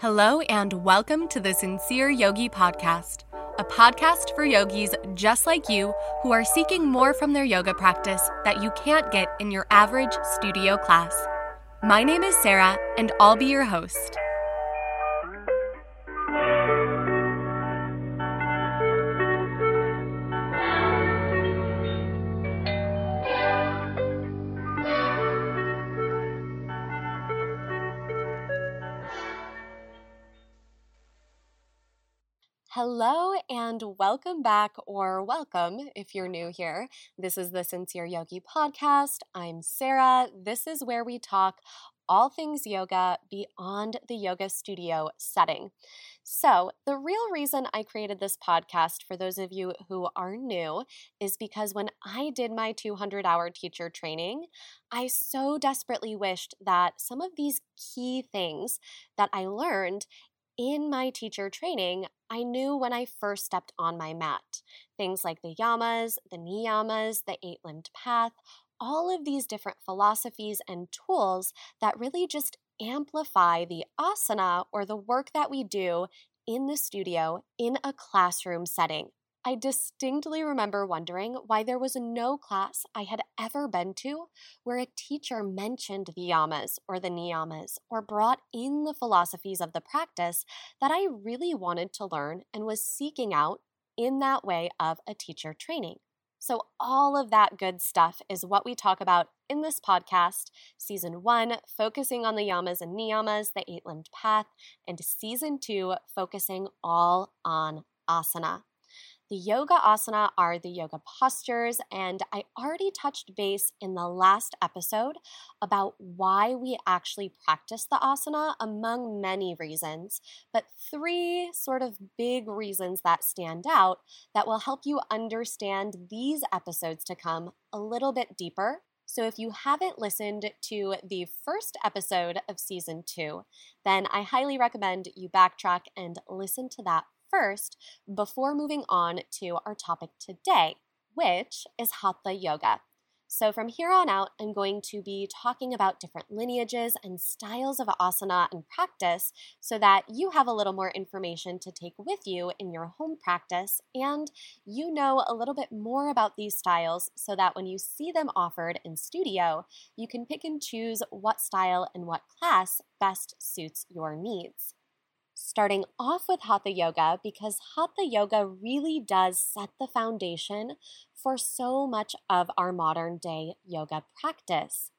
Hello, and welcome to the Sincere Yogi Podcast, a podcast for yogis just like you who are seeking more from their yoga practice that you can't get in your average studio class. My name is Sarah, and I'll be your host. Hello and welcome back, or welcome if you're new here. This is the Sincere Yogi Podcast. I'm Sarah. This is where we talk all things yoga beyond the yoga studio setting. So, the real reason I created this podcast, for those of you who are new, is because when I did my 200 hour teacher training, I so desperately wished that some of these key things that I learned in my teacher training, I knew when I first stepped on my mat. Things like the yamas, the niyamas, the eight limbed path, all of these different philosophies and tools that really just amplify the asana or the work that we do in the studio in a classroom setting. I distinctly remember wondering why there was no class I had ever been to where a teacher mentioned the yamas or the niyamas or brought in the philosophies of the practice that I really wanted to learn and was seeking out in that way of a teacher training. So, all of that good stuff is what we talk about in this podcast. Season one, focusing on the yamas and niyamas, the eight limbed path, and season two, focusing all on asana. The yoga asana are the yoga postures, and I already touched base in the last episode about why we actually practice the asana, among many reasons, but three sort of big reasons that stand out that will help you understand these episodes to come a little bit deeper. So, if you haven't listened to the first episode of season two, then I highly recommend you backtrack and listen to that first before moving on to our topic today, which is Hatha Yoga. So, from here on out, I'm going to be talking about different lineages and styles of asana and practice so that you have a little more information to take with you in your home practice and you know a little bit more about these styles so that when you see them offered in studio, you can pick and choose what style and what class best suits your needs starting off with Hatha Yoga because Hatha Yoga really does set the foundation for so much of our modern day yoga practice.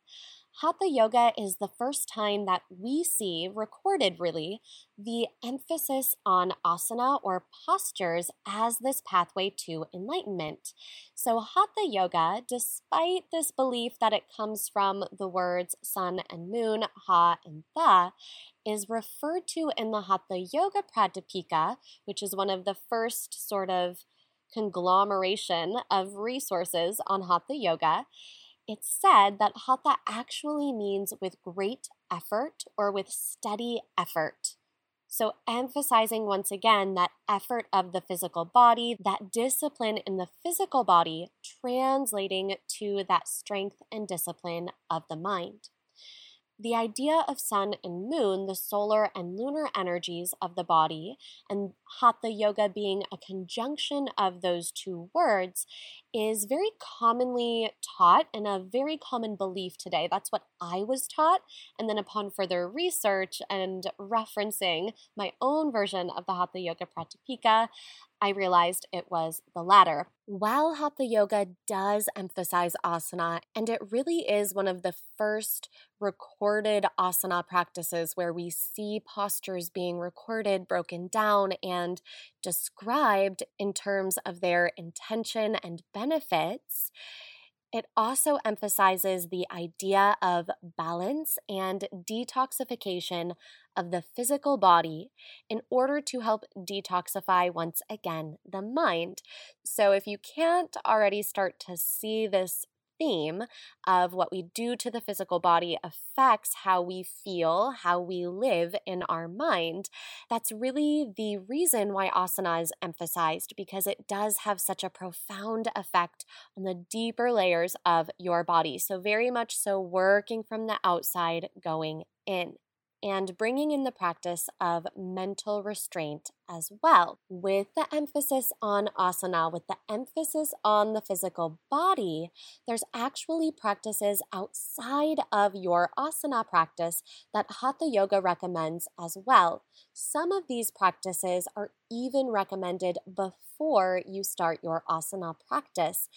Hatha Yoga is the first time that we see recorded, really, the emphasis on asana or postures as this pathway to enlightenment. So, Hatha Yoga, despite this belief that it comes from the words sun and moon, ha and tha, is referred to in the Hatha Yoga Pradipika, which is one of the first sort of conglomeration of resources on Hatha Yoga it's said that hatha actually means with great effort or with steady effort. So, emphasizing once again that effort of the physical body, that discipline in the physical body, translating to that strength and discipline of the mind. The idea of sun and moon, the solar and lunar energies of the body, and hatha yoga being a conjunction of those two words, is very commonly taught and a very common belief today. That's what I was taught. And then, upon further research and referencing my own version of the Hatha Yoga Pradipika, I realized it was the latter. While Hatha Yoga does emphasize asana, and it really is one of the first recorded asana practices where we see postures being recorded, broken down, and described in terms of their intention and benefits, it also emphasizes the idea of balance and detoxification of the physical body in order to help detoxify once again the mind. So, if you can't already start to see this theme of what we do to the physical body affects how we feel, how we live in our mind. That's really the reason why asana is emphasized because it does have such a profound effect on the deeper layers of your body. So, very much so, working from the outside, going in. And bringing in the practice of mental restraint as well, with the emphasis on asana, with the emphasis on the physical body. There's actually practices outside of your asana practice that Hatha Yoga recommends as well. Some of these practices are even recommended before you start your asana practice.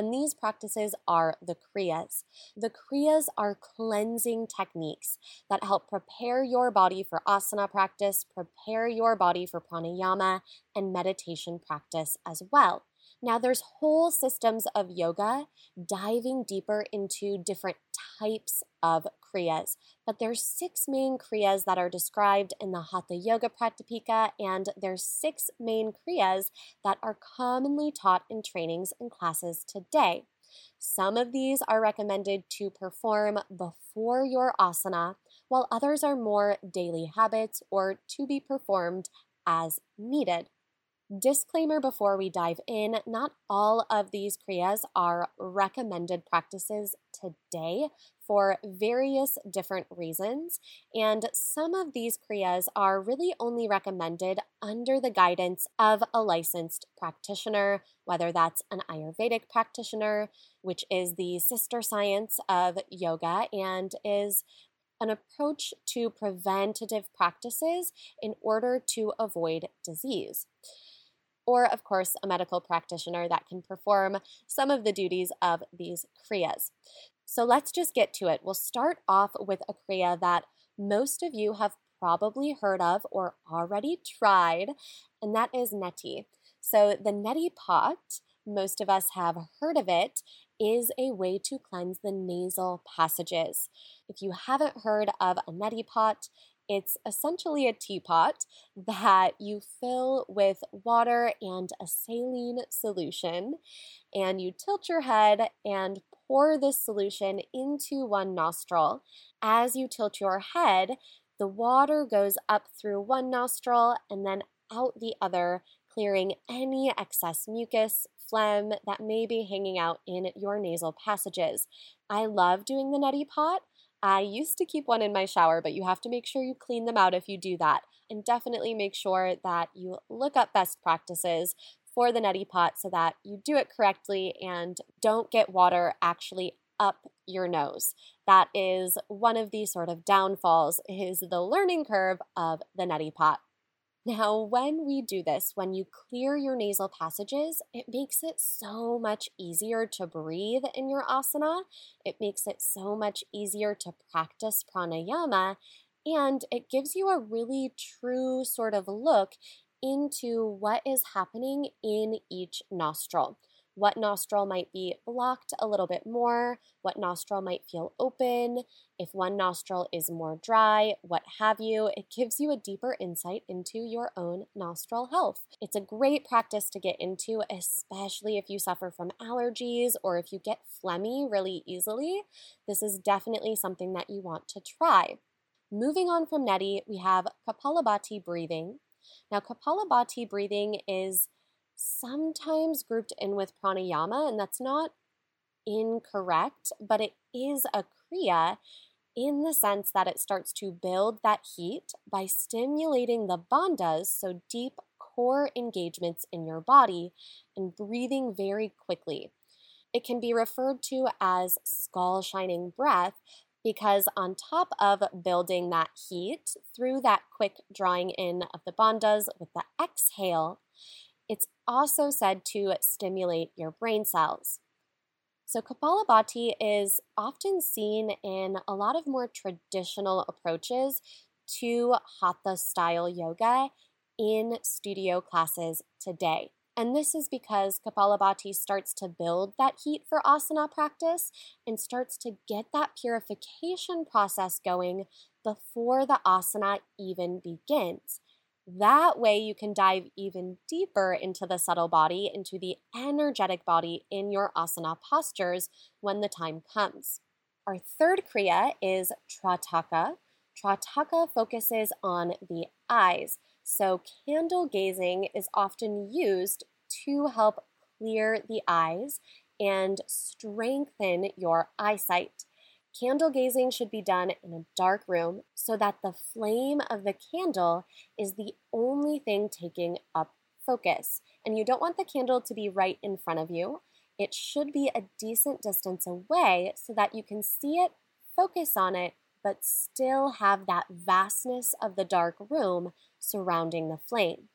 And these practices are the Kriyas. The Kriyas are cleansing techniques that help prepare your body for asana practice, prepare your body for pranayama, and meditation practice as well. Now, there's whole systems of yoga diving deeper into different types of kriyas, but there's six main kriyas that are described in the Hatha Yoga Pradipika, and there's six main kriyas that are commonly taught in trainings and classes today. Some of these are recommended to perform before your asana, while others are more daily habits or to be performed as needed. Disclaimer before we dive in not all of these Kriyas are recommended practices today for various different reasons. And some of these Kriyas are really only recommended under the guidance of a licensed practitioner, whether that's an Ayurvedic practitioner, which is the sister science of yoga and is an approach to preventative practices in order to avoid disease or, of course, a medical practitioner that can perform some of the duties of these Kriyas. So let's just get to it. We'll start off with a Kriya that most of you have probably heard of or already tried, and that is neti. So the neti pot, most of us have heard of it, is a way to cleanse the nasal passages. If you haven't heard of a neti pot, it's essentially a teapot that you fill with water and a saline solution, and you tilt your head and pour this solution into one nostril. As you tilt your head, the water goes up through one nostril and then out the other, clearing any excess mucus, phlegm that may be hanging out in your nasal passages. I love doing the neti pot I used to keep one in my shower, but you have to make sure you clean them out if you do that. And definitely make sure that you look up best practices for the neti pot so that you do it correctly and don't get water actually up your nose. That is one of the sort of downfalls is the learning curve of the neti pot. Now, when we do this, when you clear your nasal passages, it makes it so much easier to breathe in your asana. It makes it so much easier to practice pranayama, and it gives you a really true sort of look into what is happening in each nostril what nostril might be blocked a little bit more, what nostril might feel open, if one nostril is more dry, what have you. It gives you a deeper insight into your own nostril health. It's a great practice to get into, especially if you suffer from allergies or if you get phlegmy really easily. This is definitely something that you want to try. Moving on from Neti, we have Kapalabhati breathing. Now, Kapalabhati breathing is sometimes grouped in with pranayama, and that's not incorrect, but it is a kriya in the sense that it starts to build that heat by stimulating the bandhas, so deep core engagements in your body, and breathing very quickly. It can be referred to as skull shining breath because, on top of building that heat through that quick drawing in of the bandhas with the exhale, also said to stimulate your brain cells. So, Kapalabhati is often seen in a lot of more traditional approaches to Hatha style yoga in studio classes today. And this is because Kapalabhati starts to build that heat for asana practice and starts to get that purification process going before the asana even begins. That way, you can dive even deeper into the subtle body, into the energetic body in your asana postures when the time comes. Our third Kriya is Trataka. Trataka focuses on the eyes. So, candle gazing is often used to help clear the eyes and strengthen your eyesight. Candle gazing should be done in a dark room so that the flame of the candle is the only thing taking up focus. And you don't want the candle to be right in front of you. It should be a decent distance away so that you can see it, focus on it, but still have that vastness of the dark room surrounding the flame.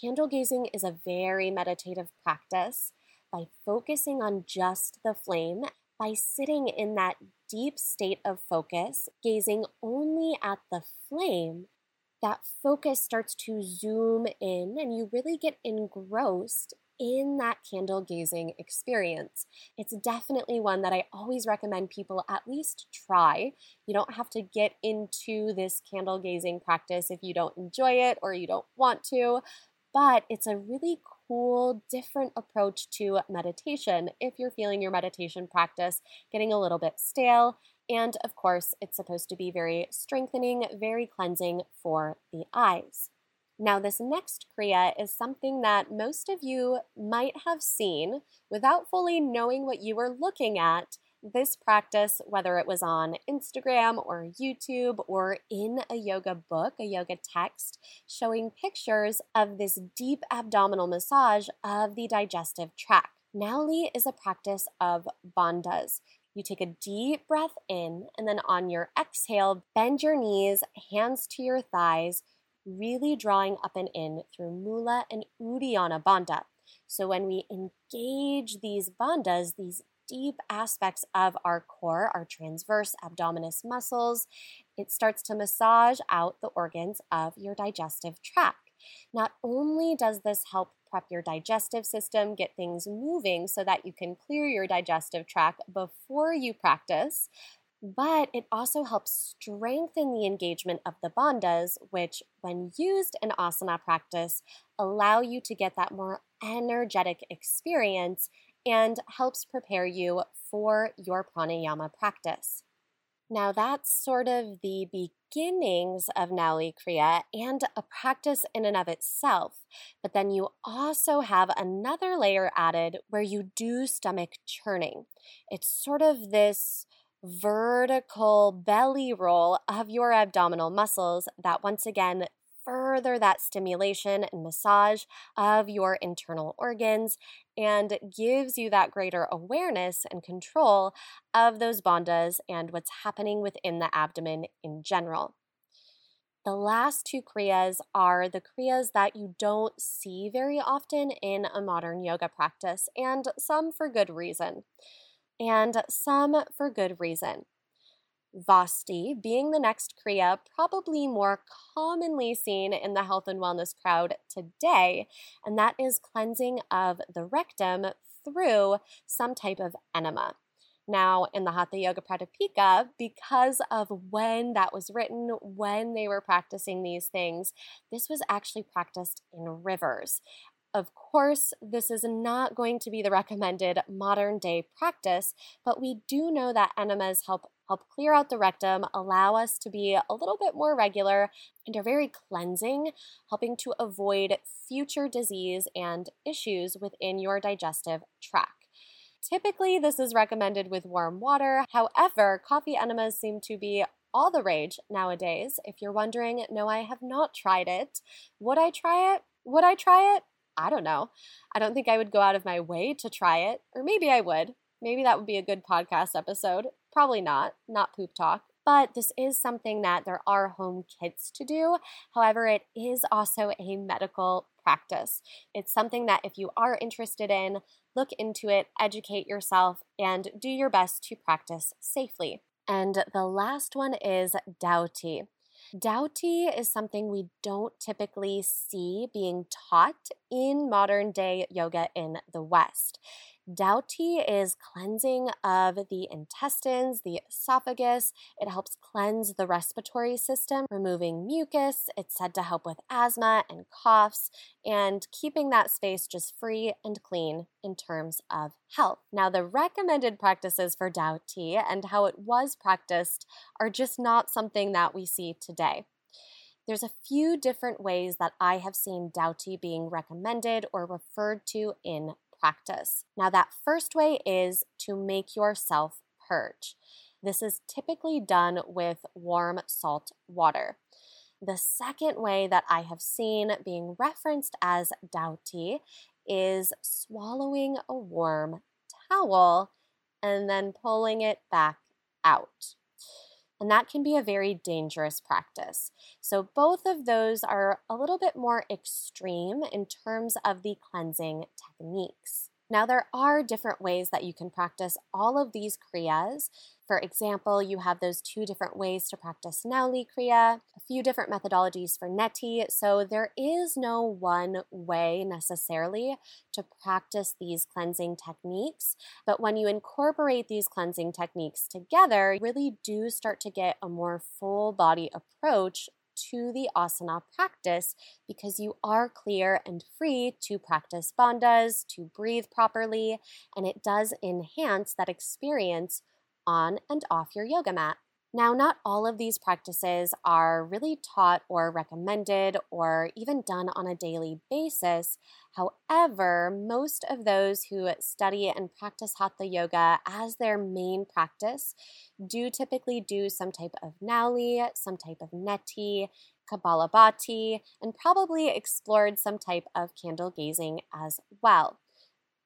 Candle gazing is a very meditative practice. By focusing on just the flame, by sitting in that deep state of focus, gazing only at the flame, that focus starts to zoom in and you really get engrossed in that candle gazing experience. It's definitely one that I always recommend people at least try. You don't have to get into this candle gazing practice if you don't enjoy it or you don't want to, but it's a really cool, different approach to meditation if you're feeling your meditation practice getting a little bit stale. And of course, it's supposed to be very strengthening, very cleansing for the eyes. Now, this next Kriya is something that most of you might have seen without fully knowing what you were looking at. This practice, whether it was on Instagram or YouTube or in a yoga book, a yoga text, showing pictures of this deep abdominal massage of the digestive tract. Nauli is a practice of bandhas. You take a deep breath in, and then on your exhale, bend your knees, hands to your thighs really drawing up and in through Mula and Uddiyana Bandha. So when we engage these bandhas, these deep aspects of our core, our transverse abdominis muscles, it starts to massage out the organs of your digestive tract. Not only does this help prep your digestive system, get things moving so that you can clear your digestive tract before you practice, but it also helps strengthen the engagement of the bandhas, which, when used in asana practice, allow you to get that more energetic experience and helps prepare you for your pranayama practice. Now, that's sort of the beginnings of Nauli Kriya and a practice in and of itself. But then you also have another layer added where you do stomach churning. It's sort of this vertical belly roll of your abdominal muscles that once again further that stimulation and massage of your internal organs and gives you that greater awareness and control of those bandhas and what's happening within the abdomen in general. The last two kriyas are the kriyas that you don't see very often in a modern yoga practice, and some for good reason and some for good reason. Vasti being the next Kriya, probably more commonly seen in the health and wellness crowd today, and that is cleansing of the rectum through some type of enema. Now, in the Hatha Yoga Pradipika, because of when that was written, when they were practicing these things, this was actually practiced in rivers. Of course, this is not going to be the recommended modern day practice, but we do know that enemas help help clear out the rectum, allow us to be a little bit more regular, and are very cleansing, helping to avoid future disease and issues within your digestive tract. Typically, this is recommended with warm water. However, coffee enemas seem to be all the rage nowadays. If you're wondering, no, I have not tried it. Would I try it? Would I try it? I don't know. I don't think I would go out of my way to try it, or maybe I would. Maybe that would be a good podcast episode. Probably not, not poop talk. But this is something that there are home kits to do. However, it is also a medical practice. It's something that if you are interested in, look into it, educate yourself, and do your best to practice safely. And the last one is Dhauti. Dhauti is something we don't typically see being taught in modern day yoga in the West. Dhauti is cleansing of the intestines, the esophagus. It helps cleanse the respiratory system, removing mucus. It's said to help with asthma and coughs and keeping that space just free and clean in terms of health. Now, the recommended practices for Dhauti and how it was practiced are just not something that we see today. There's a few different ways that I have seen Dhauti being recommended or referred to in practice. Now, that first way is to make yourself purge. This is typically done with warm salt water. The second way that I have seen being referenced as dhauti is swallowing a warm towel and then pulling it back out. And that can be a very dangerous practice. So, both of those are a little bit more extreme in terms of the cleansing techniques. Now, there are different ways that you can practice all of these kriyas. For example, you have those two different ways to practice Nauli Kriya, a few different methodologies for Neti. So, there is no one way necessarily to practice these cleansing techniques. But when you incorporate these cleansing techniques together, you really do start to get a more full body approach to the asana practice because you are clear and free to practice bandhas, to breathe properly, and it does enhance that experience on and off your yoga mat. Now, not all of these practices are really taught or recommended or even done on a daily basis. However, most of those who study and practice Hatha Yoga as their main practice do typically do some type of Nauli, some type of Neti, Kapalabhati, and probably explored some type of candle gazing as well.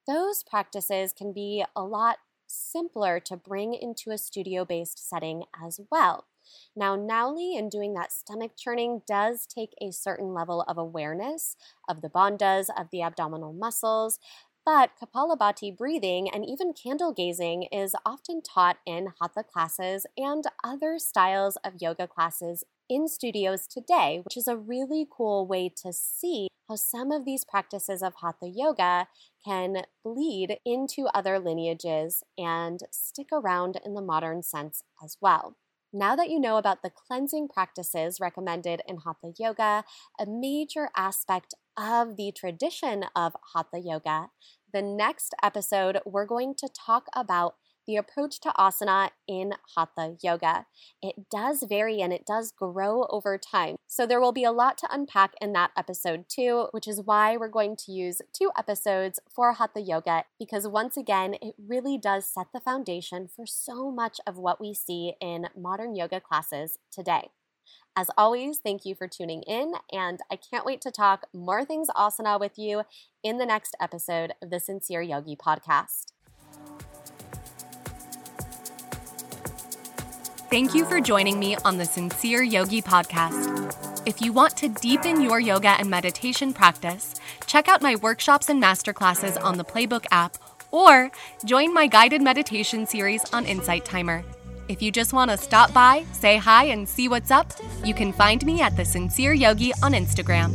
Those practices can be a lot simpler to bring into a studio based setting as well. Now, Nauli and doing that stomach churning does take a certain level of awareness of the bandhas, of the abdominal muscles, but Kapalabhati breathing and even candle gazing is often taught in hatha classes and other styles of yoga classes in studios today, which is a really cool way to see how some of these practices of hatha yoga can bleed into other lineages and stick around in the modern sense as well. Now that you know about the cleansing practices recommended in Hatha Yoga, a major aspect of the tradition of Hatha Yoga, the next episode we're going to talk about the approach to asana in Hatha Yoga. It does vary and it does grow over time. So there will be a lot to unpack in that episode too, which is why we're going to use two episodes for Hatha Yoga because once again, it really does set the foundation for so much of what we see in modern yoga classes today. As always, thank you for tuning in, and I can't wait to talk more things asana with you in the next episode of the Sincere Yogi podcast. Thank you for joining me on the Sincere Yogi podcast. If you want to deepen your yoga and meditation practice, check out my workshops and masterclasses on the Playbook app or join my guided meditation series on Insight Timer. If you just want to stop by, say hi, and see what's up, you can find me at The Sincere Yogi on Instagram.